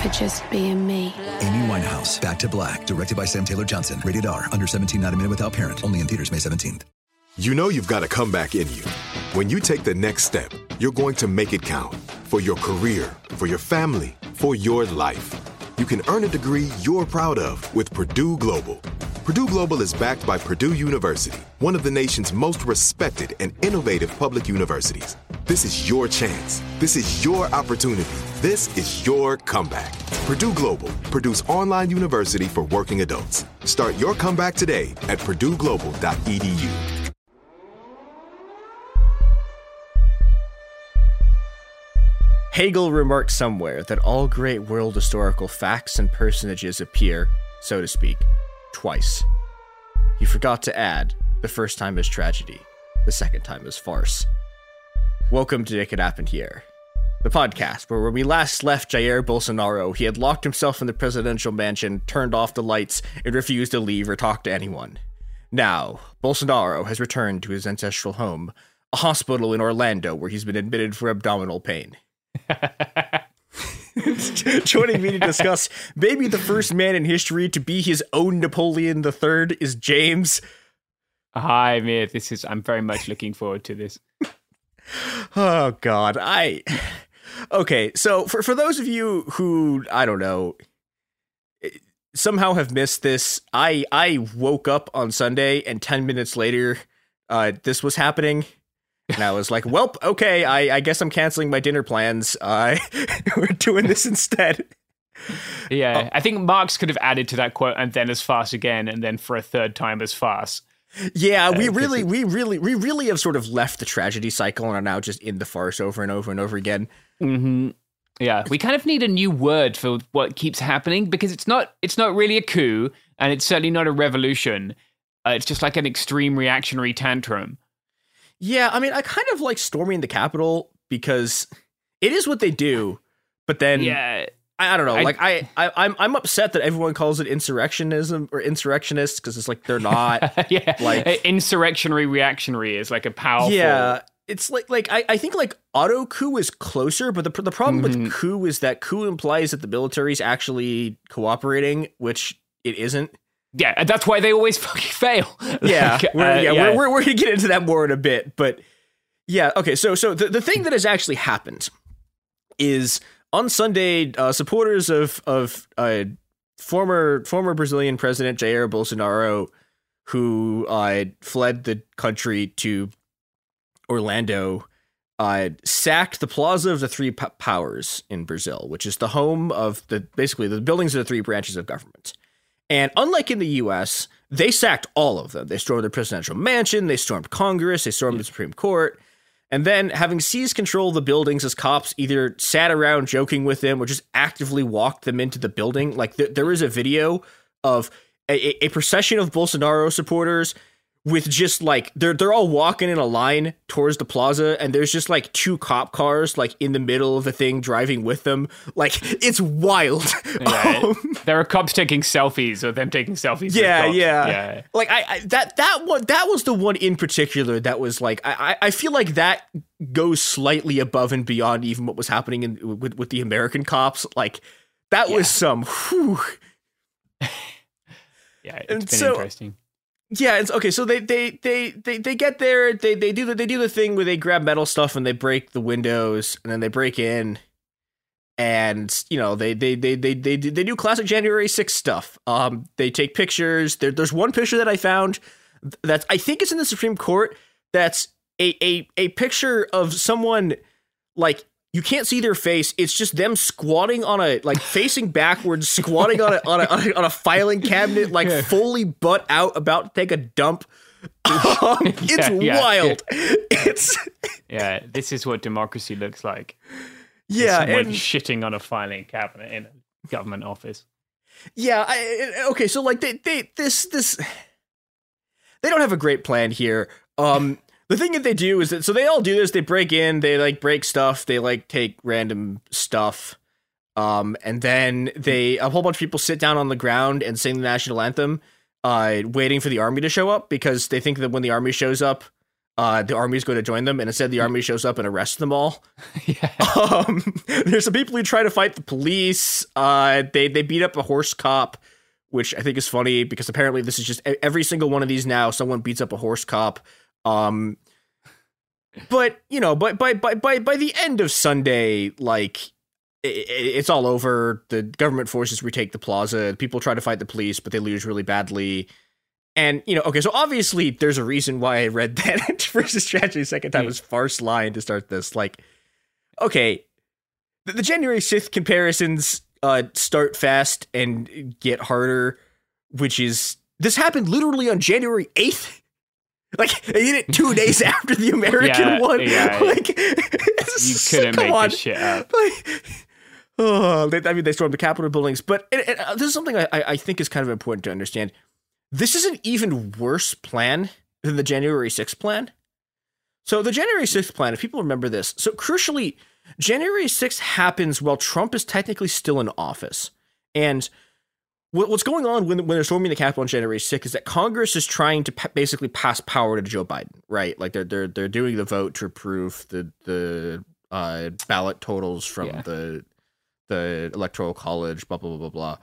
for just being me. Amy Winehouse, Back to Black, directed by Sam Taylor Johnson. Rated R, under 17, not a minute without parent. Only in theaters May 17th. You know you've got a comeback in you. When you take the next step, you're going to make it count for your career, for your family, for your life. You can earn a degree you're proud of with Purdue Global. Purdue Global is backed by Purdue University, one of the nation's most respected and innovative public universities. This is your chance. This is your opportunity. This is your comeback. Purdue Global, Purdue's online university for working adults. Start your comeback today at purdueglobal.edu. Hegel remarked somewhere that all great world historical facts and personages appear, so to speak, twice. He forgot to add, the first time is tragedy, the second time is farce. Welcome to It Could Happen Here, the podcast where when we last left Jair Bolsonaro, he had locked himself in the presidential mansion, turned off the lights, and refused to leave or talk to anyone. Now, Bolsonaro has returned to his ancestral home, a hospital in Orlando where he's been admitted for abdominal pain. Joining me to discuss maybe the first man in history to be his own Napoleon III is James. Hi, Mia. This is. I'm very much looking forward to this. Oh God, I. Okay, so for for those of you who I don't know somehow have missed this, I I woke up on Sunday and ten minutes later, uh, this was happening. And I was like, "Welp, okay, I, I guess I'm canceling my dinner plans. Uh, we're doing this instead." Yeah, I think Marx could have added to that quote and then as fast again, and then for a third time as fast. Yeah, we really, we really, we really have sort of left the tragedy cycle and are now just in the farce over and over and over again. hmm Yeah, we kind of need a new word for what keeps happening because it's not. It's not really a coup, and it's certainly not a revolution. Uh, it's just like an extreme reactionary tantrum. Yeah, I mean, I kind of like storming the Capitol because it is what they do, but then Yeah, I, I don't know. I- like I, I, I'm, I'm upset that everyone calls it insurrectionism or insurrectionists because it's like they're not. yeah. Like- insurrectionary reactionary is like a powerful. yeah, it's like like I, I think like auto coup is closer, but the the problem Mhm. with coup is that coup implies that the military is actually cooperating, which it isn't. yeah. and That's why they always fucking fail. yeah, Like, we're, uh, yeah, We're, we're, we're gonna get into that more in a bit, but yeah, okay. So so the, the thing that has actually happened is on Sunday, uh, supporters of of uh, former former Brazilian President Jair Bolsonaro, who uh, fled the country to Orlando, uh, sacked the Plaza of the Three P- Powers in Brazil, which is the home of the basically the buildings of the three branches of government. And unlike in the US, they sacked all of them. They stormed the presidential mansion, they stormed Congress, they stormed the Supreme Court. And then, having seized control of the buildings as cops either sat around joking with them or just actively walked them into the building, like th- there is a video of a, a- a procession of Bolsonaro supporters with just like they're they're all walking in a line towards the plaza and there's just like two cop cars like in the middle of the thing driving with them like it's wild Yeah, Um, there are cops taking selfies or them taking selfies. yeah, yeah yeah. like I, I that that one that was the one in particular that was like i i feel like that goes slightly above and beyond even what was happening in with, with the american cops like that was some whew, Yeah, it's And been so- interesting. Yeah, it's okay. So they they they they they get there. They they do the they do the thing where they grab metal stuff and they break the windows and then they break in, and you know they they they they they they do classic January 6th stuff. Um, they take pictures. There, there's one picture that I found that I think is in the Supreme Court. That's a a a picture of someone like you can't see their face. It's just them squatting on a like facing backwards, squatting on a on a on a, on a filing cabinet, like fully butt out, about to take a dump. Um, it's Yeah, yeah, wild. It's Yeah, this is what democracy looks like. yeah, and shitting on a filing cabinet in a government office. yeah. I, okay, so like they they this this they don't have a great plan here. Um, the thing that they do is that so they all do this. They break in. They like break stuff. They like take random stuff. Um, and then they a whole bunch of people sit down on the ground and sing the national anthem, uh, waiting for the army to show up because they think that when the army shows up, uh, the army is going to join them. And instead, the army shows up and arrests them all. yeah. Um, there's some people who try to fight the police. Uh, they they beat up a horse cop, which I think is funny because apparently this is just every single one of these now. Someone beats up a horse cop. Um, but you know, but by by by by the end of Sunday, like it's all over. The government forces retake the plaza. People try to fight the police, but they lose really badly. And you know, okay, so obviously there's a reason why I read that versus tragedy second time was farce line to start this. Like, okay, the, the January 6th comparisons uh start fast and get harder, which is this happened literally on January 8th. Like they did it two days after the American Yeah, one. yeah. Like You couldn't come make on. this shit up. Like, oh, they, I mean, they stormed the Capitol buildings, but uh, this is something I, I think is kind of important to understand. This is an even worse plan than the January 6th plan. So the January 6th plan, if people remember this, so crucially, January 6th happens while Trump is technically still in office. And what's going on when, when they're storming the Capitol on January 6th is that Congress is trying to pa- basically pass power to Joe Biden, right? Like they're they're they're doing the vote to approve the the uh, ballot totals from Yeah. the the electoral college, blah blah blah blah blah.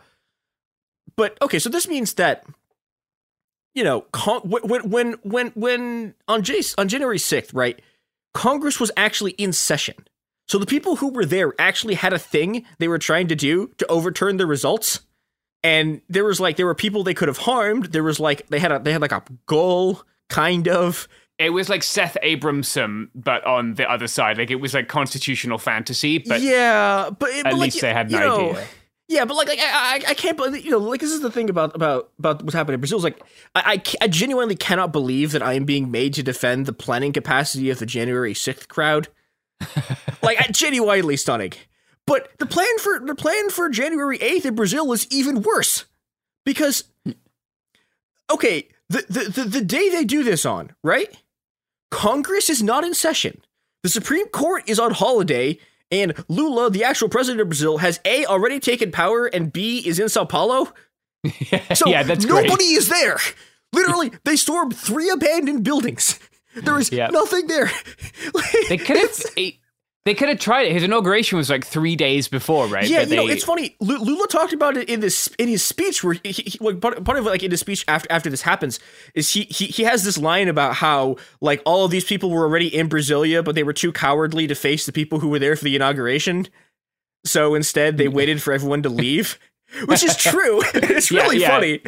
But okay, so this means that you know con- when when when when on J- on January 6th, right? Congress was actually in session. So the people who were there actually had a thing they were trying to do to overturn the results. And there was like there were people they could have harmed. There was like they had a they had like a goal kind of. It was like Seth Abramson, but on the other side. Like it was like constitutional fantasy, but yeah, but, but at least they had you an know, idea. Yeah, but like, like I, I, I can't believe you know, like this is the thing about about about what's happening in Brazil. Is like, I, I, I genuinely cannot believe that I am being made to defend the planning capacity of the January sixth crowd. like, genuinely stunning. But the plan for the plan for January eighth in Brazil is even worse because, okay, the, the the the day they do this on right, Congress is not in session. The Supreme Court is on holiday, and Lula, the actual president of Brazil, has A, already taken power, and B, is in Sao Paulo. So yeah, that's nobody great. is there. Literally, they stormed three abandoned buildings. There is Yep. nothing there. They could have. They could have tried it. His inauguration was like three days before, right? Yeah, But you know, it's funny. Lu- Lula talked about it in this in his speech, where he, he, like, part, part of like in his speech after after this happens is he, he he has this line about how like all of these people were already in Brasilia, but they were too cowardly to face the people who were there for the inauguration. So instead, they waited for everyone to leave, which is true. it's Yeah, really yeah. funny.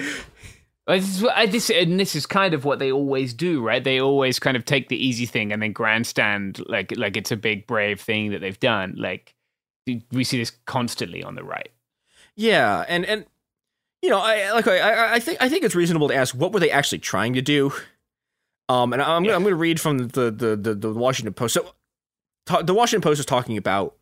Uh, This is, what- uh, this, and this is kind of what they always do, right? They always kind of take the easy thing and then grandstand like like it's a big brave thing that they've done. Like we see this constantly on the right. Yeah, and and you know, I like I- I think I think it's reasonable to ask what were they actually trying to do. Um, and I'm gonna I'm gonna read from the the the, the Washington Post. So, the Washington Post is talking about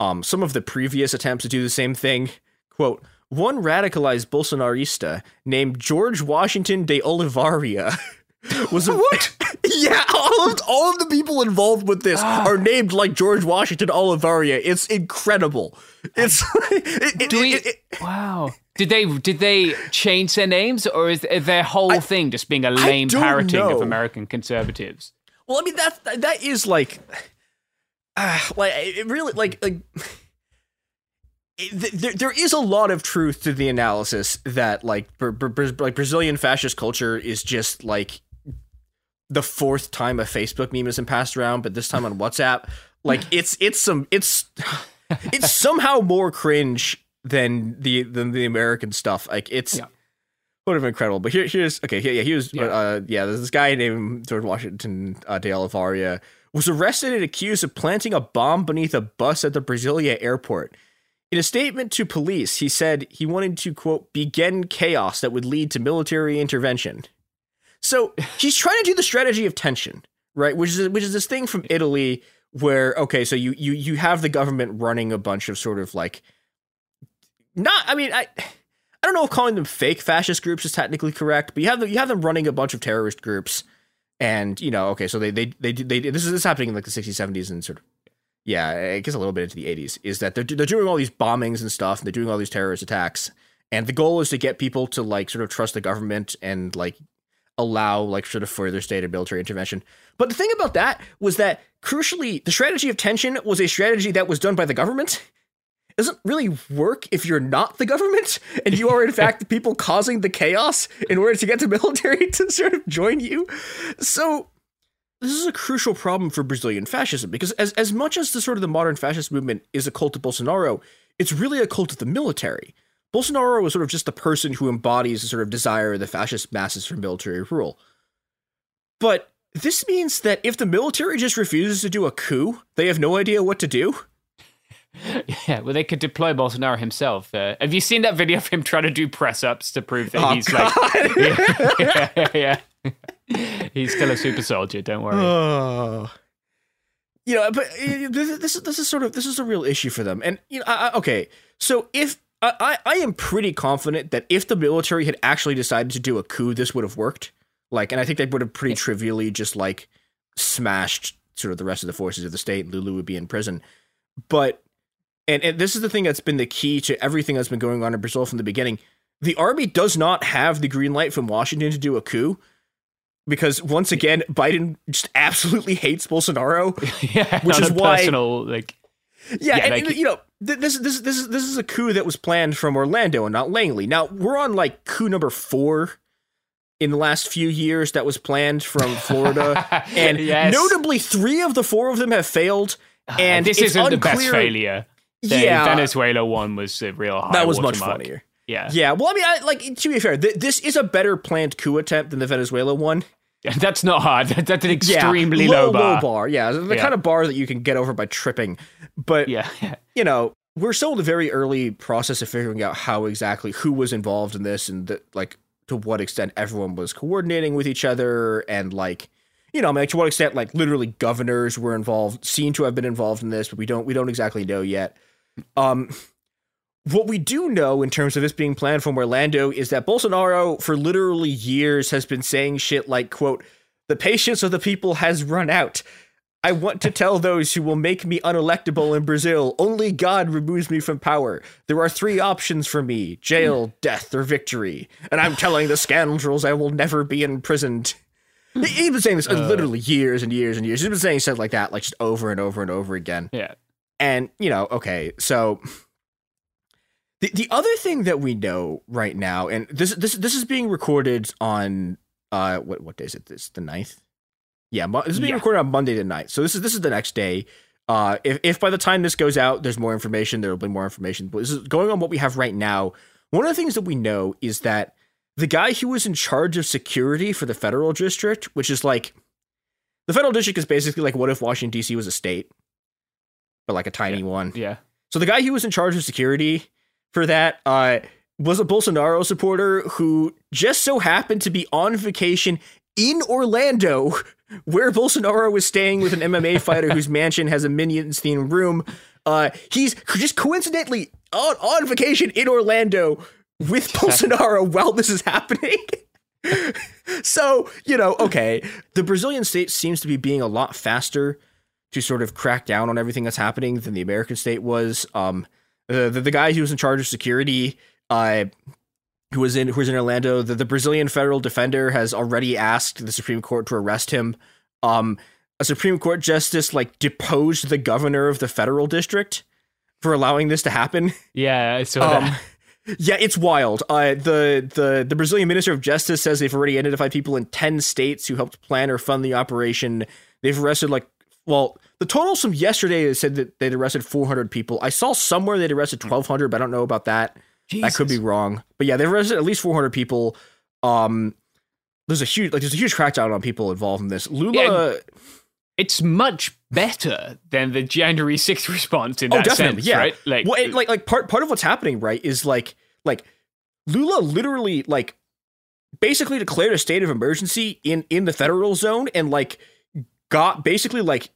um some of the previous attempts to do the same thing. Quote. One radicalized Bolsonarista named George Washington de Oliveira was a, what? yeah, all of all of the people involved with this are named like George Washington Oliveira. It's incredible. It's it, it, Do we, it- it- wow. Did they did they change their names, or is their whole thing just being a lame parroting of. American conservatives? well, I mean that that is like, uh, like it really like like. There, there is a lot of truth to the analysis that like like Brazilian fascist culture is just like the fourth time a Facebook meme has been passed around, but this time on WhatsApp. Like it's it's some it's it's somehow more cringe than the than the American stuff. Like it's Yeah. would have been incredible. But here here's okay. Yeah, yeah he was. Yeah. Uh, yeah, there's this guy named George Washington uh, de Oliveira was arrested and accused of planting a bomb beneath a bus at the Brasilia airport. In a statement to police, he said he wanted to quote begin chaos that would lead to military intervention. So he's trying to do the strategy of tension, right? Which is which is this thing from Italy where okay, so you you you have the government running a bunch of sort of like not. I mean, I I don't know if calling them fake fascist groups is technically correct, but you have them you have them running a bunch of terrorist groups, and you know, okay, so they they they they, this is this is happening in like the 60s, 70s, and sort of yeah, it gets a little bit into the 80s, is that they're, they're doing all these bombings and stuff, and they're doing all these terrorist attacks. And the goal is to get people to like sort of trust the government and like allow like sort of further state and military intervention. But the thing about that was that crucially, the strategy of tension was a strategy that was done by the government. It doesn't really work if you're not the government and you are in fact the people causing the chaos in order to get the military to sort of join you. So this is a crucial problem for Brazilian fascism because as as much as the sort of the modern fascist movement is a cult of Bolsonaro, it's really a cult of the military. Bolsonaro was sort of just the person who embodies the sort of desire of the fascist masses for military rule. But this means that if the military just refuses to do a coup, they have no idea what to do. Yeah, well, they could deploy Bolsonaro himself. Uh, have you seen that video of him trying to do press ups to prove that Oh, he's God. like, yeah, yeah, yeah. he's still a super soldier. Don't worry. Oh. You know, but uh, this, this is this is sort of this is a real issue for them. And you know, I, I- okay, so if I, I am pretty confident that if the military had actually decided to do a coup, this would have worked. Like, and I think they would have pretty trivially just like smashed sort of the rest of the forces of the state. and Lula would be in prison, but and, and this is the thing that's been the key to everything that's been going on in Brazil from the beginning. The army does not have the green light from Washington to do a coup because once again, Biden just absolutely hates Bolsonaro. yeah, which is why- personal like. Yeah, Yeah, and, like- you know, th- this this this is this is a coup that was planned from Orlando and not Langley. Now we're on like coup number four in the last few years that was planned from Florida, and Yes. notably three of the four of them have failed. Uh, and this isn't the best failure. The Yeah. Venezuela one was a real high That was much watermark. funnier. Yeah. Yeah, well, I mean, I, like to be fair, th- this is a better planned coup attempt than the Venezuela one. That's not hard. That's an Yeah, extremely low, low bar. low bar. Yeah, the Yeah. kind of bar that you can get over by tripping. But Yeah. you know, we're still in the very early process of figuring out how exactly who was involved in this and the, like to what extent everyone was coordinating with each other and like you know, I mean, like, to what extent like literally governors were involved, seem to have been involved in this, but we don't we don't exactly know yet. Um what we do know in terms of this being planned from Orlando is that Bolsonaro for literally years has been saying shit like quote the patience of the people has run out. I want to tell those who will make me unelectable in Brazil, only God removes me from power. There are three options for me jail, death, or victory. And I'm telling the scoundrels I will never be imprisoned. He- He's been saying this uh, uh. literally years and years and years. He's been saying stuff like that, like just over and over and over again. Yeah. And, you know, okay, so the the other thing that we know right now, and this this this is being recorded on uh what what day is it? This the 9th? Yeah, this is being Yeah. recorded on Monday the 9th. So this is this is the next day. Uh if if by the time this goes out there's more information, there will be more information. But this is going on what we have right now. One of the things that we know is that the guy who was in charge of security for the federal district, which is like the federal district is basically like what if Washington DC was a state, but like a tiny one. Yeah. So the guy who was in charge of security for that uh, was a Bolsonaro supporter who just so happened to be on vacation in Orlando, where Bolsonaro was staying with an MMA fighter whose mansion has a Minions themed room. Uh, he's just coincidentally on, on vacation in Orlando with Bolsonaro while this is happening. so you know, okay, the Brazilian state seems to be being a lot faster to sort of crack down on everything that's happening than the American state was. Um, the the, the guy who was in charge of security, uh, who was in who was in Orlando, the, the Brazilian federal defender has already asked the Supreme Court to arrest him. Um, a Supreme Court justice like deposed the governor of the federal district for allowing this to happen. Yeah, I saw Um, that. yeah, it's wild. Uh, the the the Brazilian Minister of Justice says they've already identified people in ten states who helped plan or fund the operation. They've arrested like well, the totals from yesterday they said that they'd arrested 400 people. I saw somewhere they'd arrested 1,200, but I don't know about that. That could be wrong. But yeah, they've arrested at least 400 people. Um, there's a huge like there's a huge crackdown on people involved in this. Lula. Yeah, It's much better than the January 6th response in Oh, that definitely, sense, yeah. right? Like, well, it, like like part part of what's happening, right, is like like Lula literally like basically declared a state of emergency in in the federal zone and like got basically like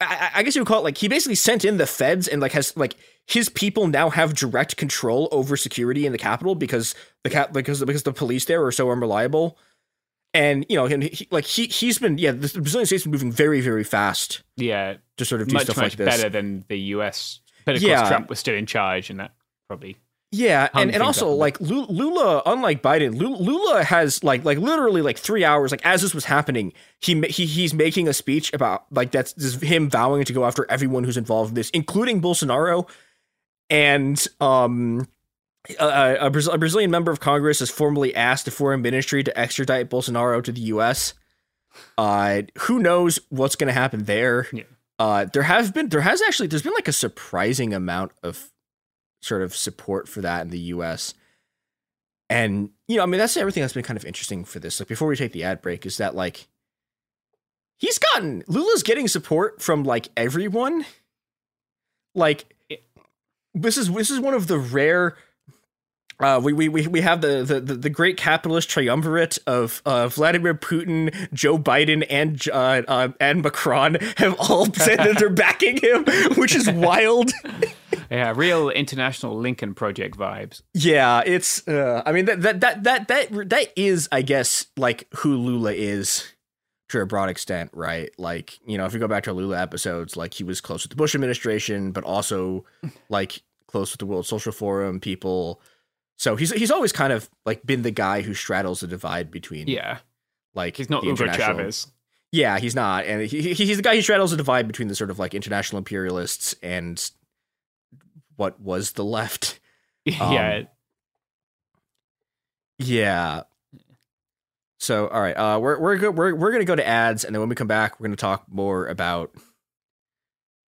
I, I guess you would call it like he basically sent in the feds and like has like his people now have direct control over security in the capital because the cap because because the police there are so unreliable. And you know, and he, like he he's been yeah, the Brazilian state's been moving very very fast yeah, to sort of do much, stuff much like this. better than the US. But of Yeah. course, Trump was still in charge, and that probably. Yeah, and, and also like Lula, unlike Biden, Lula has like like literally like three hours. Like as this was happening, he he he's making a speech about like that's just him vowing to go after everyone who's involved in this, including Bolsonaro. And um, a, a, Braz- a Brazilian member of Congress has formally asked the foreign ministry to extradite Bolsonaro to the U.S. Uh, who knows what's going to happen there? Yeah. Uh, there have been there has actually there's been like a surprising amount of sort of support for that in the US. And you know, I mean that's everything that's been kind of interesting for this. Like before we take the ad break is that like he's gotten Lula's getting support from like everyone. Like this is this is one of the rare uh, we, we we we have the, the the the great capitalist triumvirate of uh, Vladimir Putin, Joe Biden, and uh, uh, and Macron have all said that they're backing him, which is wild. Yeah, real international Lincoln Project vibes. Yeah, it's. Uh, I mean that that that that that that is, I guess, like who Lula is to a broad extent, right? Like you know, if you go back to Lula episodes, like he was close with the Bush administration, but also like close with the World Social Forum people. So he's he's always kind of like been the guy who straddles the divide between Yeah, like he's not Hugo Chavez. Yeah, he's not, and he, he he's the guy who straddles the divide between the sort of like international imperialists and what was the left. yeah, Yeah. So, all right, uh, we're we're go- we're we're gonna go to ads, and then when we come back, we're gonna talk more about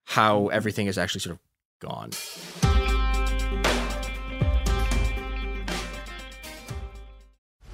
how everything is actually sort of gone.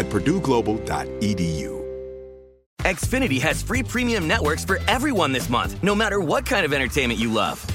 at purdueglobal.edu. Xfinity has free premium networks for everyone this month, no matter what kind of entertainment you love.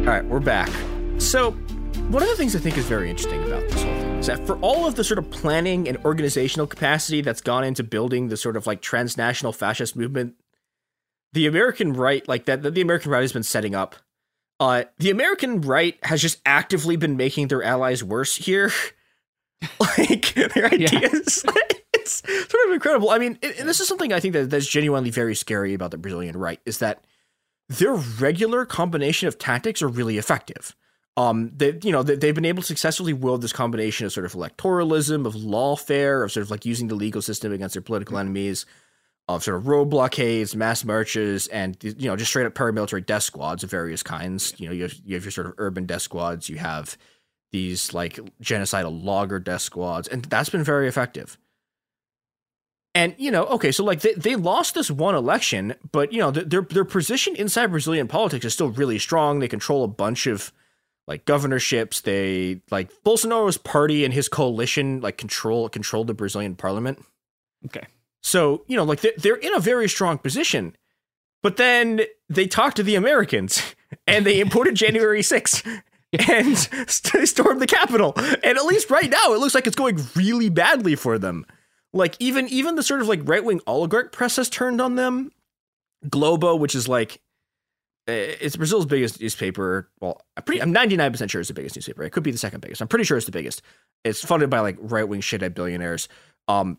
All right, we're back. So, one of the things I think is very interesting about this whole thing is that for all of the sort of planning and organizational capacity that's gone into building the sort of like transnational fascist movement, the American right, like that, that the American right has been setting up, uh, the American right has just actively been making their allies worse here. like their ideas, it's sort of incredible. I mean, and this is something I think that that's genuinely very scary about the Brazilian right is that their regular combination of tactics are really effective. Um, they, you know, they, they've been able to successfully wield this combination of sort of electoralism, of lawfare, of sort of like using the legal system against their political enemies, of sort of road blockades, mass marches, and you know, just straight up paramilitary death squads of various kinds. You know, you have, you have your sort of urban death squads, you have these like genocidal logger death squads, and that's been very effective. And you know, okay, so like they, they lost this one election, but you know their their position inside Brazilian politics is still really strong. They control a bunch of like governorships. They like Bolsonaro's party and his coalition like control control the Brazilian parliament. Okay, so you know like they're, they're in a very strong position, but then they talked to the Americans and they imported January 6th and st- stormed the Capitol. And at least right now, it looks like it's going really badly for them like even even the sort of like right wing oligarch press has turned on them. Globo, which is like eh, it's Brazil's biggest newspaper. Well, I'm pretty I'm 99% sure it's the biggest newspaper. It could be the second biggest. I'm pretty sure it's the biggest. It's funded by like right wing shithead billionaires. Um,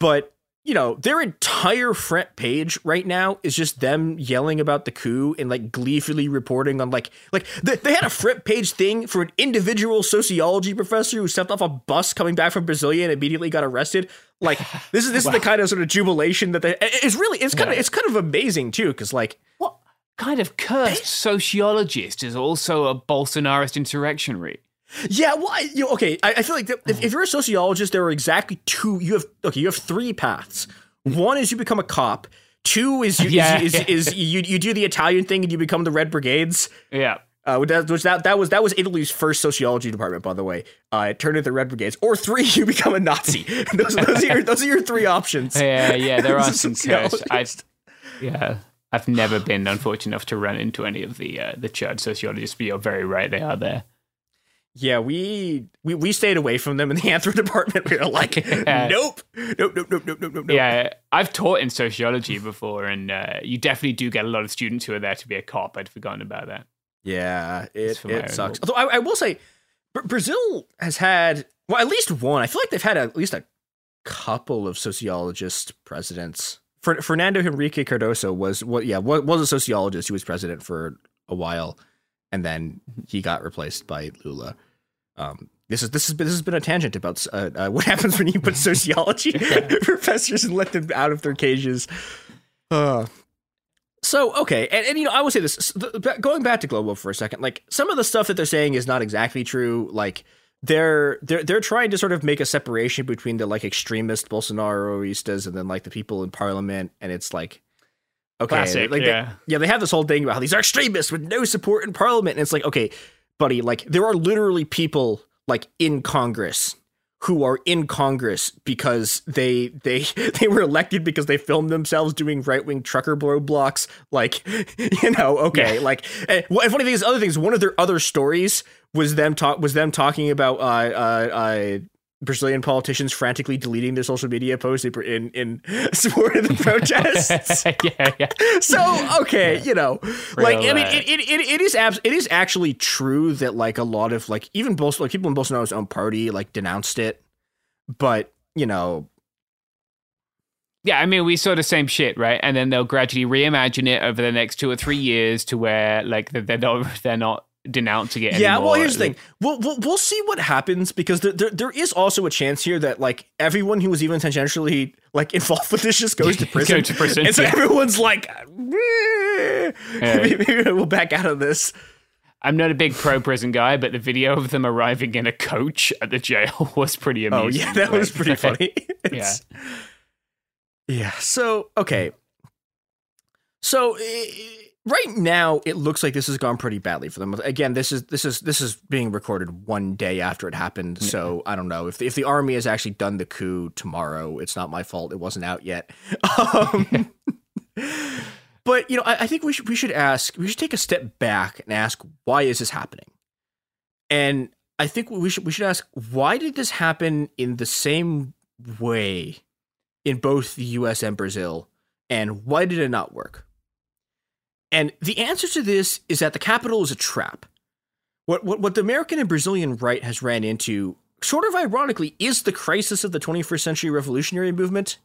but you know, their entire front page right now is just them yelling about the coup and like gleefully reporting on like like they, they had a front page thing for an individual sociology professor who stepped off a bus coming back from Brasilia and immediately got arrested. Like this is this wow. is the kind of sort of jubilation that they it's really it's kind yeah. of it's kind of amazing too because like what kind of cursed sociologist is also a Bolsonarist insurrectionary? Yeah, well, I, you know, okay. I, I, feel like if, if, you're a sociologist, there are exactly two. You have okay. You have three paths. One is you become a cop. Two is you yeah, is. Is, is, you you do the Italian thing and you become the Red Brigades. Yeah. Uh, which that, which that that was that was Italy's first sociology department, by the way. Uh, it turned into the Red Brigades. Or three, you become a Nazi. those, those are your those are your three options. Yeah, yeah. There are some cursed. I, yeah. I've never been unfortunate enough to run into any of the uh, the church sociologists, but you're very right. They are there. Yeah, we we we stayed away from them in the anthro department. We were like, yeah. nope, nope, nope, nope, nope, nope, nope. Yeah, I've taught in sociology before, and uh, you definitely do get a lot of students who are there to be a cop. I'd forgotten about that. Yeah, it it sucks. Although I, I, will say, Brazil has had well at least one. I feel like they've had at least a couple of sociologist presidents. Fernando Henrique Cardoso was what? Yeah, was a sociologist He was president for a while and then he got replaced by Lula. Um, this is this has been this has been a tangent about uh, uh, what happens when you put sociology professors and let them out of their cages. Uh, so okay, and, and you know I will say this the, going back to Globo for a second, like some of the stuff that they're saying is not exactly true. Like they're they're they're trying to sort of make a separation between the like extremist Bolsonaroistas and then like the people in parliament, and it's like Okay, Classic, like yeah, they, yeah, they have this whole thing about how these are extremists with no support in parliament, and it's like, okay, buddy, like there are literally people like in Congress who are in Congress because they they they were elected because they filmed themselves doing right wing trucker blow blocks. Like, you know, okay, yeah. like. And eh, funny thing is, other things. One of their other stories was them talk was them talking about uh uh, uh Brazilian politicians frantically deleting their social media posts in in support of the protests. yeah, yeah. So okay, yeah. you know, Real like I mean, it, it, it, it is abs- it is actually true that like a lot of like even Bolsonaro, like people in Bolsonaro's own party like denounced it, but you know, Yeah, I mean, we saw the same shit, right? And then they'll gradually reimagine it over the next two or three years to where, like, they're not they're not denouncing it. Yeah, anymore. well, here's the thing. We'll, we'll we'll see what happens because there, there there is also a chance here that like everyone who was even tangentially like involved with this just goes to prison. Go to prison, and so yeah. everyone's like, "Eh, maybe, maybe we'll back out of this. I'm not a big pro prison guy, but the video of them arriving in a coach at the jail was pretty Oh yeah, that was pretty funny. Yeah. Yeah. So okay. So right now it looks like this has gone pretty badly for them. Again, this is this is this is being recorded one day after it happened. So I don't know if the, if the army has actually done the coup tomorrow. It's not my fault. It wasn't out yet. Um, but you know, I, I think we should we should ask we should take a step back and ask why is this happening? And I think we should we should ask why did this happen in the same way in both the US and Brazil and why did it not work? And the answer to this is that the capital is a trap. What what what the American and Brazilian right has ran into sort of ironically is the crisis of the 21st century revolutionary movement.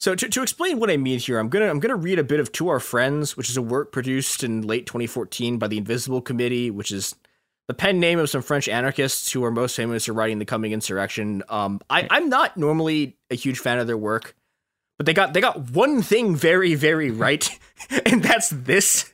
So to, to explain what I mean here, I'm gonna I'm gonna read a bit of To Our Friends, which is a work produced in late 2014 by the Invisible Committee, which is the pen name of some French anarchists who are most famous for writing the coming insurrection. Um, I, I'm not normally a huge fan of their work, but they got they got one thing very very right, and that's this.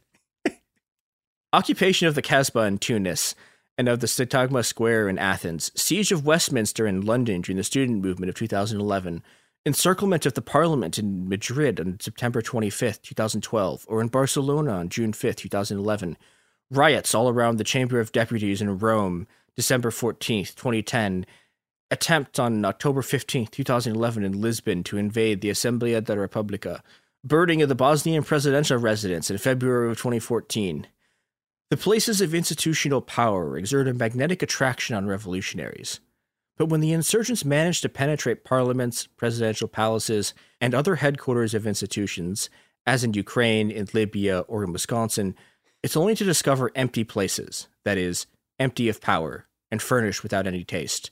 Occupation of the Casbah in Tunis and of the Syntagma Square in Athens, siege of Westminster in London during the student movement of 2011, encirclement of the parliament in Madrid on September 25th, 2012, or in Barcelona on June 5th, 2011, riots all around the Chamber of Deputies in Rome, December 14th, 2010, attempt on October 15, 2011 in Lisbon to invade the Assembleia da República, burning of the Bosnian presidential residence in February of 2014. The places of institutional power exert a magnetic attraction on revolutionaries. But when the insurgents manage to penetrate parliaments, presidential palaces, and other headquarters of institutions, as in Ukraine, in Libya, or in Wisconsin, it's only to discover empty places, that is, empty of power, and furnished without any taste.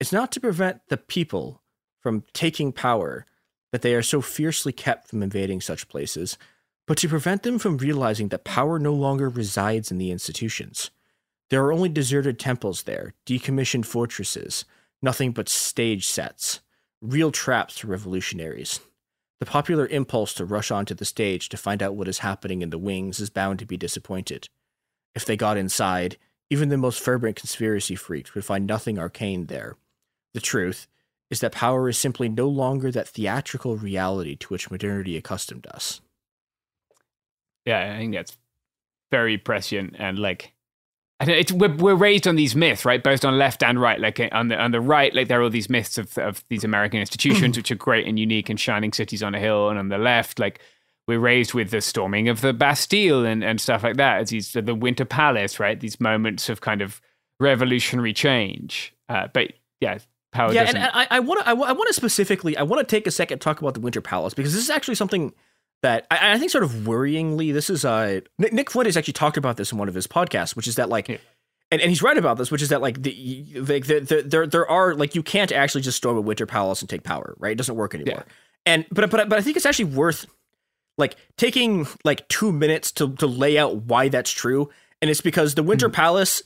It's not to prevent the people from taking power that they are so fiercely kept from invading such places, but to prevent them from realizing that power no longer resides in the institutions. There are only deserted temples there, decommissioned fortresses, nothing but stage sets, real traps for revolutionaries. The popular impulse to rush onto the stage to find out what is happening in the wings is bound to be disappointed. If they got inside, even the most fervent conspiracy freaks would find nothing arcane there. The truth is that power is simply no longer that theatrical reality to which modernity accustomed us. Yeah, I think that's very prescient and like. I don't, it's, we're, we're raised on these myths, right? Both on left and right. Like on the on the right, like there are all these myths of of these American institutions, which are great and unique and shining cities on a hill. And on the left, like we're raised with the storming of the Bastille and, and stuff like that. It's these the Winter Palace, right? These moments of kind of revolutionary change. Uh, but yeah, yeah, and I, I want to I, want to specifically I want to take a second to talk about the Winter Palace because this is actually something that I, I think sort of worryingly this is uh Nick, Nick Flint has actually talked about this in one of his podcasts, which is that like. Yeah. And, and he's right about this, which is that like the, the, the, the there there are like you can't actually just storm a winter palace and take power, right? It doesn't work anymore. And but but but I think it's actually worth like taking like two minutes to to lay out why that's true. And it's because the Winter Palace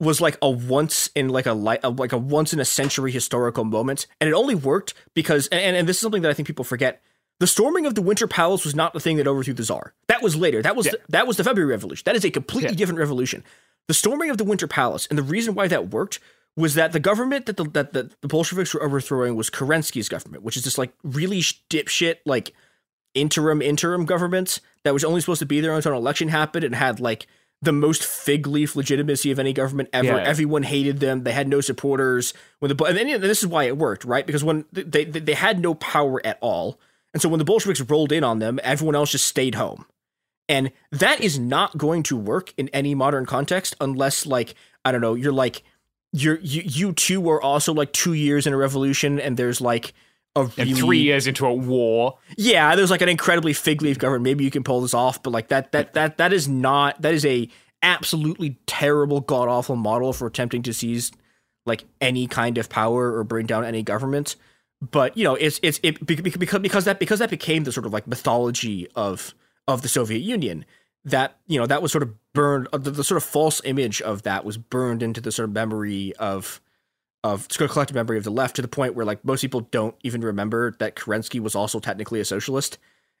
was like a once in like a li- a- like a once in a century historical moment, and it only worked because and and this is something that I think people forget. The storming of the Winter Palace was not the thing that overthrew the czar That was later. That was Yeah. the, that was the February Revolution. That is a completely Yeah. different revolution. The storming of the Winter Palace and the reason why that worked was that the government that the that the, the Bolsheviks were overthrowing was Kerensky's government, which is this like really dipshit like interim interim government that was only supposed to be there until an election happened and had like the most fig leaf legitimacy of any government ever. Yeah. Everyone hated them. They had no supporters. When the and then, this is why it worked, right? Because when they, they they had no power at all, and so when the Bolsheviks rolled in on them, everyone else just stayed home. And that is not going to work in any modern context unless like I don't know, you're like you're you you two are also like two years in a revolution and there's like and really three years into a war. yeah, there's like an incredibly fig leaf government. Maybe you can pull this off, but like that that that that is not that is a absolutely terrible god awful model for attempting to seize like any kind of power or bring down any government. but you know, it's it's it because because that because that became the sort of like mythology of of the Soviet Union. That you know that was sort of burned the, the sort of false image of that was burned into the sort of memory of of collective memory of the left to the point where like most people don't even remember that Kerensky was also technically a socialist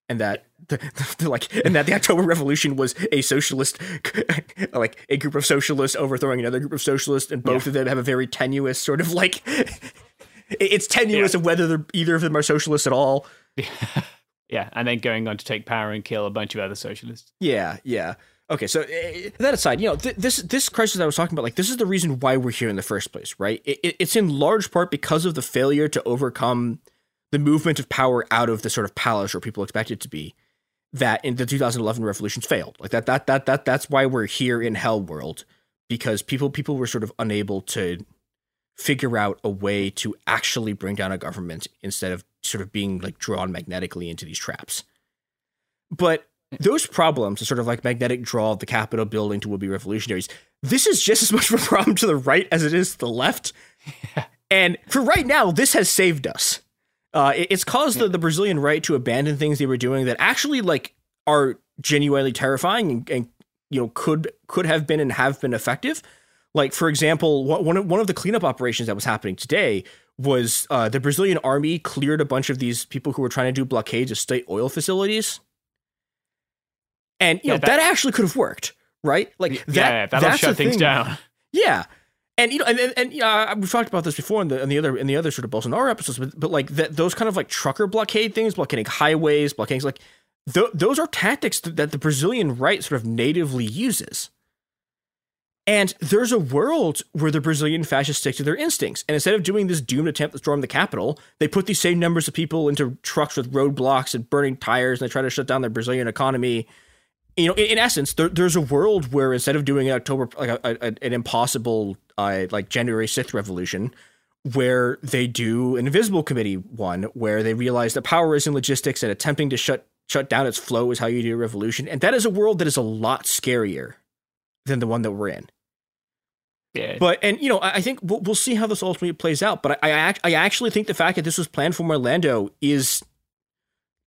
and that the, the, like and that the October Revolution was a socialist like a group of socialists overthrowing another group of socialists and both yeah. of them have a very tenuous sort of like it's tenuous yeah. of whether either of them are socialists at all. Yeah. yeah, and then going on to take power and kill a bunch of other socialists. Yeah, yeah. Okay, so uh, that aside, you know, th- this this crisis I was talking about, like, this is the reason why we're here in the first place, right? It, it's in large part because of the failure to overcome the movement of power out of the sort of palace where people expect it to be. That in the 2011 revolutions failed. Like that, that, that, that, that's why we're here in Hell World because people people were sort of unable to figure out a way to actually bring down a government instead of sort of being like drawn magnetically into these traps. But those problems, the sort of like magnetic draw of the Capitol building to would be revolutionaries, this is just as much of a problem to the right as it is to the left. Yeah. And for right now, this has saved us. Uh, it, it's caused yeah. the, the Brazilian right to abandon things they were doing that actually like are genuinely terrifying and, and you know could could have been and have been effective. Like for example, one of, one of the cleanup operations that was happening today was uh, the Brazilian army cleared a bunch of these people who were trying to do blockades of state oil facilities, and you yeah, know that, that, actually could have worked, right? Like that, yeah, that'll shut things thing. down. Yeah, and you know, and and, and yeah, we've talked about this before in the in the other in the other sort of Bolsonaro episodes, but, but like that those kind of like trucker blockade things, blockading highways, blockading like th- those are tactics that the Brazilian right sort of natively uses. And there's a world where the Brazilian fascists stick to their instincts. And instead of doing this doomed attempt to storm the capital, they put these same numbers of people into trucks with roadblocks and burning tires and they try to shut down their Brazilian economy. You know, in, in essence, there, there's a world where instead of doing an October, like a, a, an impossible, uh, like January 6th revolution, where they do an invisible committee one, where they realize that power is in logistics and attempting to shut shut down its flow is how you do a revolution. And that is a world that is a lot scarier than the one that we're in. Yeah. But and you know I think we'll, we'll see how this ultimately plays out. But I I, I actually think the fact that this was planned from Orlando is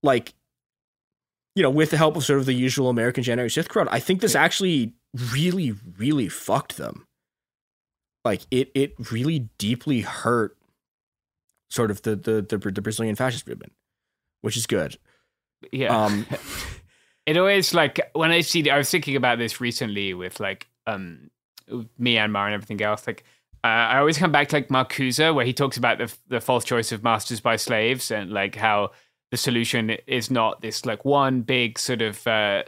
like you know with the help of sort of the usual American January sixth crowd. I think this actually really really fucked them. Like it it really deeply hurt sort of the the the, the Brazilian fascist movement, which is good. Yeah. Um, it always like when I see I was thinking about this recently with like um Myanmar and everything else. Like uh, I always come back to like Marcuse, where he talks about the the false choice of masters by slaves and like how the solution is not this like one big sort of uh,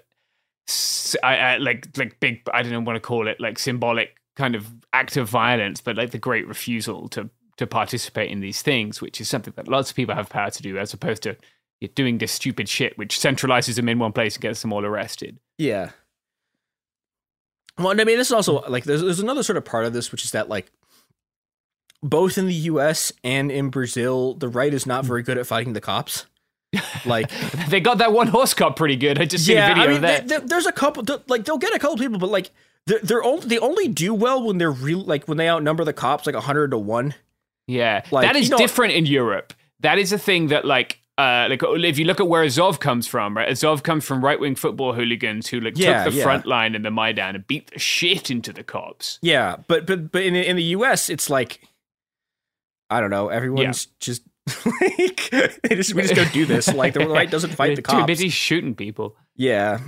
I, I, like like big I don't know want to call it like symbolic kind of act of violence, but like the great refusal to to participate in these things, which is something that lots of people have power to do, as opposed to doing this stupid shit, which centralizes them in one place and gets them all arrested. Yeah, well, I mean, this is also like there's there's another sort of part of this, which is that like both in the U.S. and in Brazil, the right is not very good at fighting the cops. Like they got that one horse cop pretty good. I just yeah, seen a video I mean, of that. They, they, there's a couple like they'll get a couple people, but like they're, they're only they only do well when they're real like when they outnumber the cops like hundred to one. Yeah, like, that is you know, different in Europe. That is a thing that like uh, like if you look at where Azov comes from, right? Azov comes from right wing football hooligans who like yeah, took the yeah. front line in the Maidan and beat the shit into the cops. Yeah, but but but in in the U.S., it's like I don't know. Everyone's yeah. just like they just we just don't do this. Like the right doesn't fight the cops. Too busy shooting people. Yeah,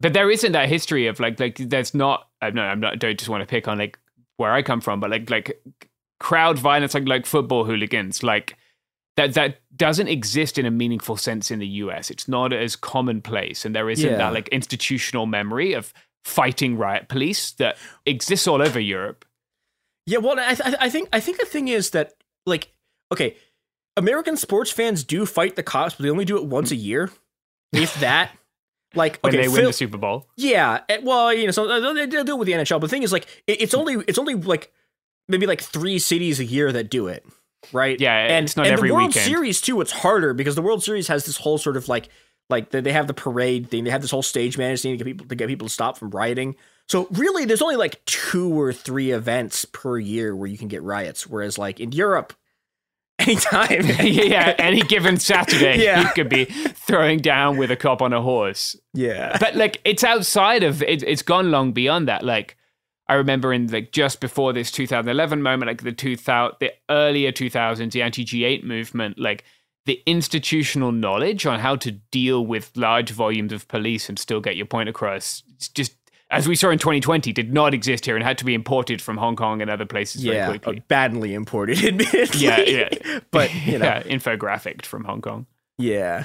but there isn't that history of like like there's not. No, I'm not. Don't just want to pick on like where I come from, but like like crowd violence, like like football hooligans, like that that doesn't exist in a meaningful sense in the US. It's not as commonplace, and there isn't yeah. that like institutional memory of fighting riot police that exists all over Europe. Yeah, well, I, th- I think I think the thing is that like okay, American sports fans do fight the cops, but they only do it once a year, if that. Like when okay, they win the Super Bowl. Yeah, eh, well, you know, so uh, they do it with the NHL. But the thing is, like, it's only it's only like maybe like three cities a year that do it right? Yeah, and it's not and every the World weekend. Series too. It's harder because the World Series has this whole sort of like like they have the parade thing. They have this whole stage management thing to get people to get people to stop from rioting. So really, there's only like two or three events per year where you can get riots. Whereas like in Europe anytime. yeah, any given Saturday, Yeah. you could be throwing down with a cop on a horse. yeah. But like, it's outside of it. It's gone long beyond that. Like, I remember in like just before this 2011 moment, like the 2000, the earlier 2000s, the anti G8 movement, like the institutional knowledge on how to deal with large volumes of police and still get your point across. It's just as we saw in 2020, did not exist here and had to be imported from Hong Kong and other places very Yeah, quickly. uh, badly imported, admittedly. Yeah, yeah. but you know, yeah, infographic from Hong Kong. yeah.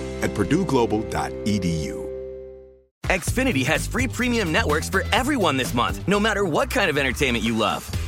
at purdueglobal.edu. Xfinity has free premium networks for everyone this month, no matter what kind of entertainment you love.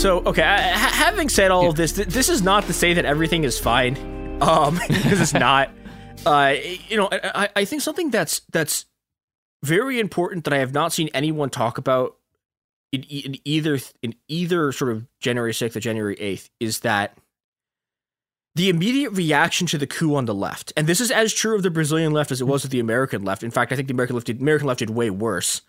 So, okay, I, having said all of this, th- this is not to say that everything is fine, um, because it's not. Uh, you know, I, I- think something that's that's very important that I have not seen anyone talk about in, in either in either sort of January sixth or January eighth is that the immediate reaction to the coup on the left, and this is as true of the Brazilian left as it was of the American left. In fact, I think the American left did, American left did way worse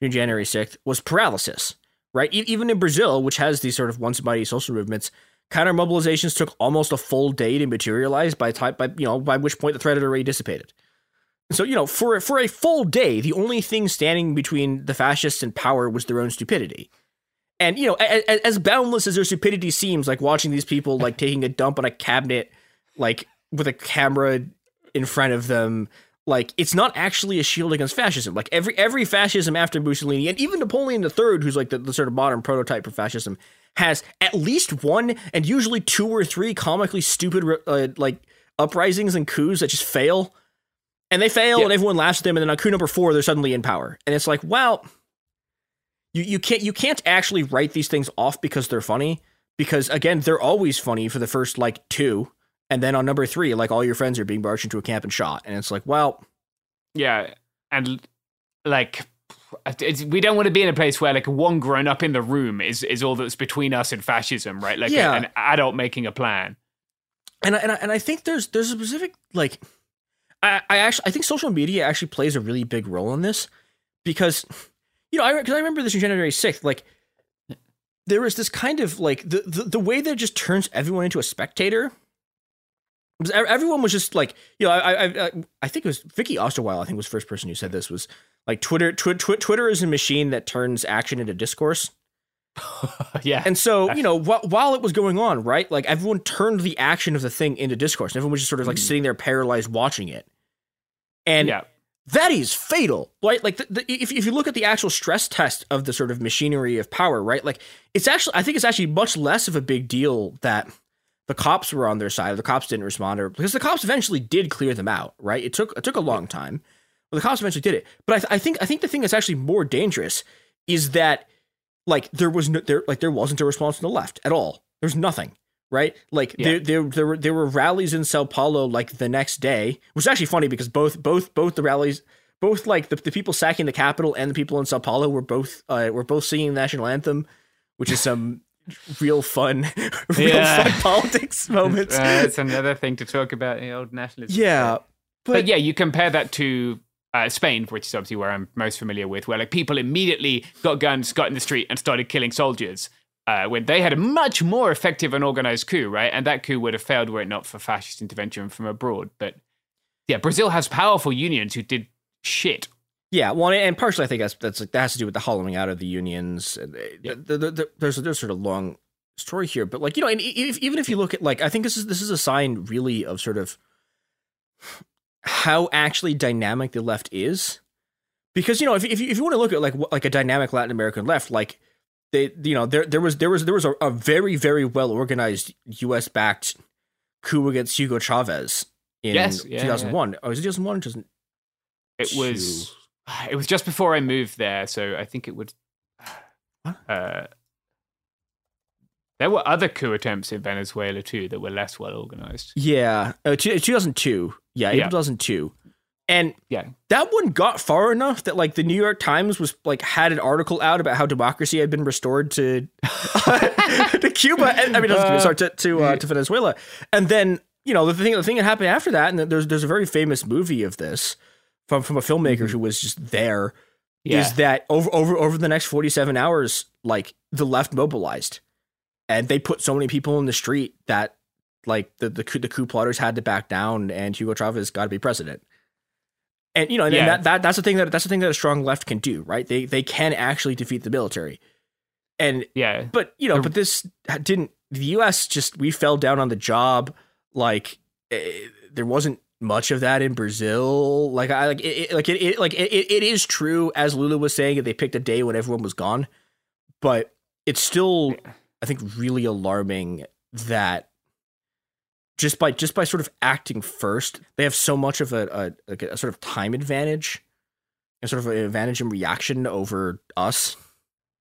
in January sixth. Was paralysis right? E- even in Brazil, which has these sort of once mighty social movements, counter mobilizations took almost a full day to materialize. By time, by you know, by which point the threat had already dissipated. So you know, for for a full day, the only thing standing between the fascists and power was their own stupidity. And you know, a- a- as boundless as their stupidity seems, like watching these people like taking a dump on a cabinet, like with a camera in front of them, like it's not actually a shield against fascism. Like every every fascism after Mussolini and even Napoleon III, who's like the, the sort of modern prototype for fascism, has at least one and usually two or three comically stupid uh, like uprisings and coups that just fail, and they fail Yeah. and everyone laughs at them, and then on coup number four they're suddenly in power, and it's like, well, you you can't you can't actually write these things off because they're funny because again they're always funny for the first like two and then on number three like all your friends are being barged into a camp and shot and it's like well Yeah, and like it's, we don't want to be in a place where like one grown up in the room is is all that's between us and fascism, right? Like Yeah. an adult making a plan. and I, and I, and I think there's there's a specific like I I actually I think social media actually plays a really big role in this because you know I because I remember this in January sixth like there is this kind of like the, the the way that it just turns everyone into a spectator. Because everyone was just like, you know, I I I, I think it was Vicky Osterweil. I think was the first person who said this was like Twitter. Twi- twi- Twitter is a machine that turns action into discourse. yeah. And so, you know, wh- while it was going on, right, like everyone turned the action of the thing into discourse. And everyone was just sort of like mm-hmm. sitting there paralyzed watching it. And yeah. that is fatal, right? Like, the, the, if, if you look at the actual stress test of the sort of machinery of power, right, like it's actually, I think it's actually much less of a big deal that the cops were on their side the cops didn't respond or because the cops eventually did clear them out, right? It took, it took a long time, but the cops eventually did it. But I, th- I think, I think the thing that's actually more dangerous is that like there was no there like there wasn't a response from the left at all. There's nothing, right? Like Yeah. there there there were there were rallies in Sao Paulo like the next day, which is actually funny because both both both the rallies both like the, the people sacking the capital and the people in Sao Paulo were both uh were both singing the national anthem, which is some real fun real Yeah. fun politics moments. Uh, That's another thing to talk about in old nationalism. yeah. But, yeah, you compare that to uh, Spain, which is obviously where I'm most familiar with, where like people immediately got guns, got in the street, and started killing soldiers. Uh, when they had a much more effective and organized coup, right? And that coup would have failed were it not for fascist intervention from abroad. But yeah, Brazil has powerful unions who did shit. Yeah, well, and partially I think that's that's like, that has to do with the hollowing out of the unions. And, uh, Yeah. the, the, the, there's there's sort of long story here, but like you know, and if, even if you look at like I think this is this is a sign really of sort of how actually dynamic the left is, because you know if if you, if you want to look at like what- like a dynamic Latin American left, like they you know there there was there was there was a, a very very well organized U.S. backed coup against Hugo Chavez in Yes, yeah, 2001. Oh, is it 2001 or 2000? It was it was just before I moved there, so I think it would. Uh, there were other coup attempts in Venezuela too that were less well organized. Yeah, uh, 2002. Yeah, Yeah. 2002. And Yeah, that one got far enough that like the New York Times was like had an article out about how democracy had been restored to to Cuba. And, I mean, Cuba, sorry, to to, uh, to Venezuela. And then you know the thing the thing that happened after that, and there's there's a very famous movie of this from from a filmmaker who was just there. Is yeah. that over over over the next 47 hours, like the left mobilized, and they put so many people in the street that like the the coup, the coup plotters had to back down, and Hugo Chavez got to be president. And you know, and Yeah. that, that that's the thing that that's the thing that a strong left can do, right? They they can actually defeat the military, and yeah. but you know, but this didn't. The U.S. just we fell down on the job. Like eh, there wasn't much of that in Brazil. Like I like it, it like it, it like it, it is true as Lula was saying that they picked a day when everyone was gone, but it's still I think really alarming that just by just by sort of acting first, they have so much of a, a like a sort of time advantage, and sort of an advantage in reaction over us.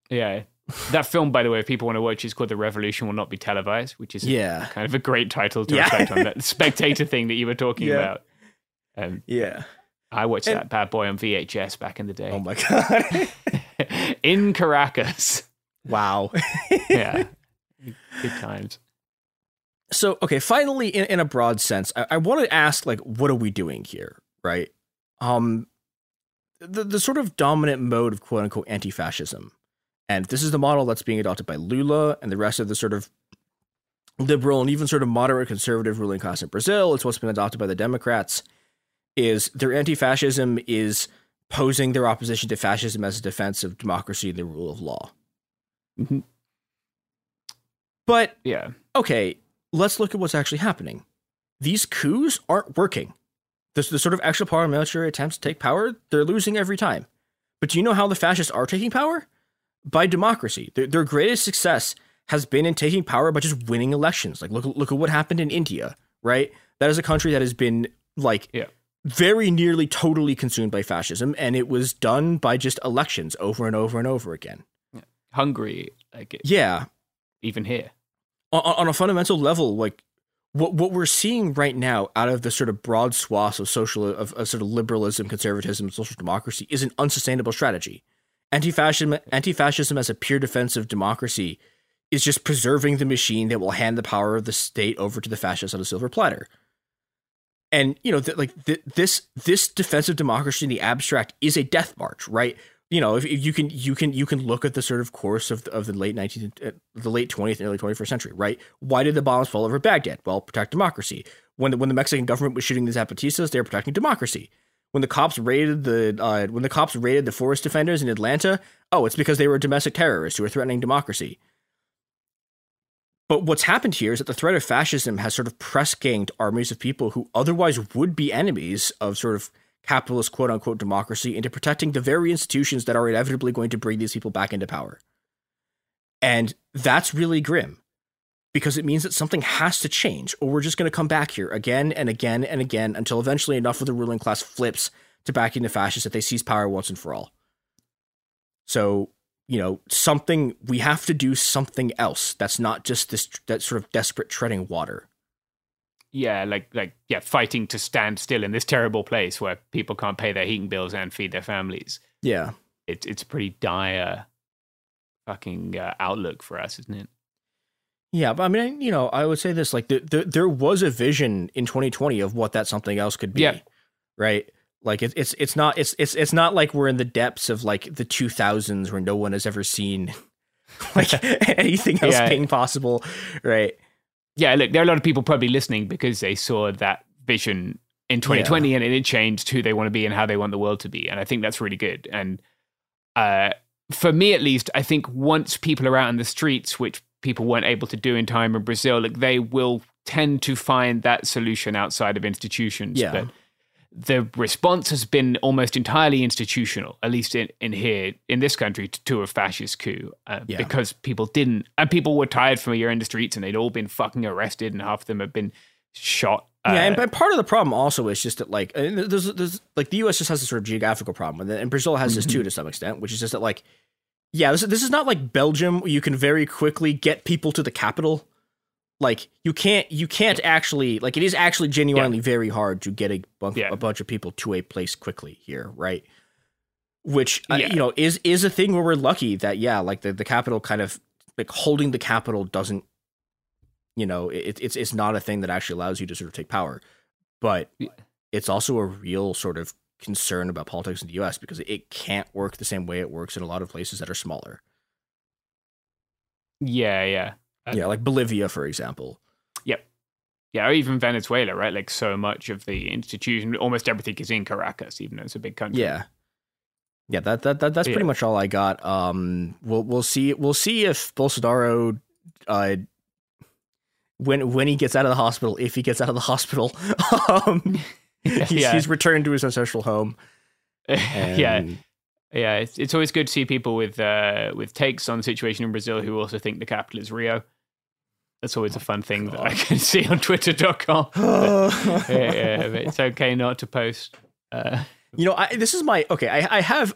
Yeah. That film, by the way, if people want to watch, is called The Revolution Will Not Be Televised, which is Yeah. kind of a great title to Yeah. reflect on that spectator thing that you were talking Yeah. about. Um, Yeah. I watched And- that bad boy on VHS back in the day. Oh my god. in Caracas. wow. Yeah. Good times. so okay finally in, in a broad sense I, I want to ask like what are we doing here right um the, the sort of dominant mode of quote unquote anti-fascism and this is the model that's being adopted by lula and the rest of the sort of liberal and even sort of moderate conservative ruling class in brazil it's what's been adopted by the democrats is their anti-fascism is posing their opposition to fascism as a defense of democracy and the rule of law Mhm. but Yeah. okay, let's look at what's actually happening. These coups aren't working. The, the sort of extra parliamentary attempts to take power, they're losing every time. But do you know how the fascists are taking power? By democracy. Their, their greatest success has been in taking power by just winning elections. Like look look at what happened in India, right? That is a country that has been like Yeah. very nearly totally consumed by fascism, and it was done by just elections over and over and over again. Hungary, like it, Yeah, even here. on, on a fundamental level, like what what we're seeing right now out of the sort of broad swaths of social of, of sort of liberalism, conservatism, social democracy is an unsustainable strategy. Anti-fascism, anti-fascism as a pure defense of democracy is just preserving the machine that will hand the power of the state over to the fascists on a silver platter. And you know, th- like th- this this defense of democracy in the abstract is a death march, right? you know, if, if you can you can you can look at the sort of course of the, of the late 19th, uh, the late 20th and early 21st century, right? Why did the bombs fall over Baghdad? Well, protect democracy. When the, when the Mexican government was shooting the Zapatistas, they were protecting democracy. When the cops raided the uh, when the cops raided the forest defenders in Atlanta, oh, it's because they were domestic terrorists who were threatening democracy. But what's happened here is that the threat of fascism has sort of press ganged armies of people who otherwise would be enemies of sort of capitalist quote unquote democracy into protecting the very institutions that are inevitably going to bring these people back into power. And that's really grim because it means that something has to change, or we're just going to come back here again and again and again until eventually enough of the ruling class flips to backing the fascists that they seize power once and for all. So, you know, something, we have to do something else that's not just this, that sort of desperate treading water yeah, like like yeah, fighting to stand still in this terrible place where people can't pay their heating bills and feed their families. Yeah, it's it's a pretty dire fucking uh, outlook for us, isn't it? Yeah, but I mean, you know, I would say this: like, the, the, there was a vision in 2020 of what that something else could be. Yeah. Right. Like it, it's it's not it's it's it's not like we're in the depths of like the 2000s where no one has ever seen like anything else yeah. being possible. Right yeah, look, there are a lot of people probably listening because they saw that vision in 2020 yeah. and it changed who they want to be and how they want the world to be. And I think that's really good. And uh, for me, at least, I think once people are out in the streets, which people weren't able to do in time in Brazil, like they will tend to find that solution outside of institutions. Yeah. But the response has been almost entirely institutional, at least in, in here in this country, to, to a fascist coup, uh, yeah. because people didn't, and people were tired from a year in the streets, and they'd all been fucking arrested, and half of them have been shot. Uh, yeah, and, and, part of the problem also is just that like there's, there's like the U.S. just has a sort of geographical problem, and Brazil has this mm-hmm. too to some extent, which is just that like yeah, this this is not like Belgium where you can very quickly get people to the capital like you can't you can't actually like it is actually genuinely yeah. very hard to get a, bunch, yeah. a bunch of people to a place quickly here right which uh, you know is is a thing where we're lucky that yeah like the, the capital kind of like holding the capital doesn't you know it, it's it's not a thing that actually allows you to sort of take power but it's also a real sort of concern about politics in the US because it can't work the same way it works in a lot of places that are smaller yeah yeah yeah, like Bolivia, for example. Yep. Yeah, or even Venezuela, right? Like so much of the institution, almost everything is in Caracas, even though it's a big country. Yeah. Yeah, that, that, that that's yeah. pretty much all I got. Um, we'll we'll see we'll see if Bolsonaro, uh, when when he gets out of the hospital, if he gets out of the hospital, um, he's, yeah. he's returned to his ancestral home. And, yeah, yeah, it's, it's always good to see people with uh, with takes on the situation in Brazil who also think the capital is Rio. That's always a fun thing God. that I can see on Twitter.com. yeah, yeah, it's okay not to post. Uh, you know, I, this is my okay. I, I have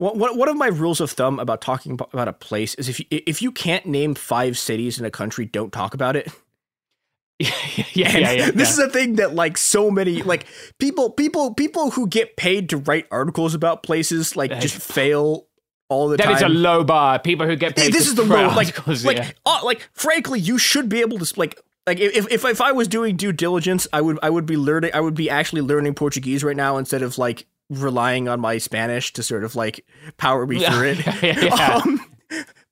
one, one of my rules of thumb about talking about a place is if you, if you can't name five cities in a country, don't talk about it. yeah, yeah, yeah, yeah, This is a thing that like so many like people people people who get paid to write articles about places like just fail all the that time. That is a low bar. People who get paid. This is the low. Like, like, yeah. uh, like, frankly, you should be able to like, like, if, if if I was doing due diligence, I would I would be learning. I would be actually learning Portuguese right now instead of like relying on my Spanish to sort of like power me through it. yeah, um,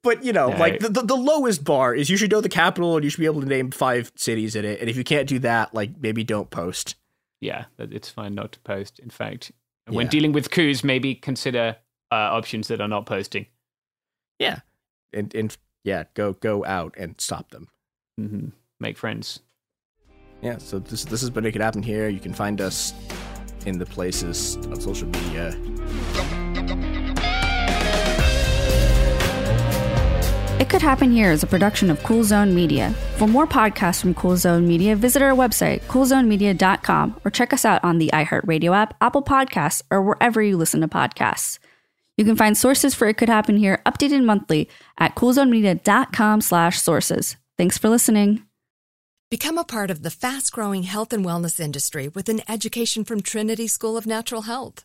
but you know, like the, the, the lowest bar is you should know the capital and you should be able to name five cities in it. And if you can't do that, like maybe don't post. Yeah, it's fine not to post. In fact, when yeah. dealing with coups, maybe consider uh, options that are not posting. Yeah, and and yeah, go go out and stop them. Mm-hmm. Make friends. Yeah, so this this has been It Could Happen here. You can find us in the places on social media. It Could Happen Here is a production of Cool Zone Media. For more podcasts from Cool Zone Media, visit our website, coolzonemedia.com, or check us out on the iHeartRadio app, Apple Podcasts, or wherever you listen to podcasts. You can find sources for It Could Happen Here updated monthly at coolzonemedia.com slash sources. Thanks for listening. Become a part of the fast-growing health and wellness industry with an education from Trinity School of Natural Health.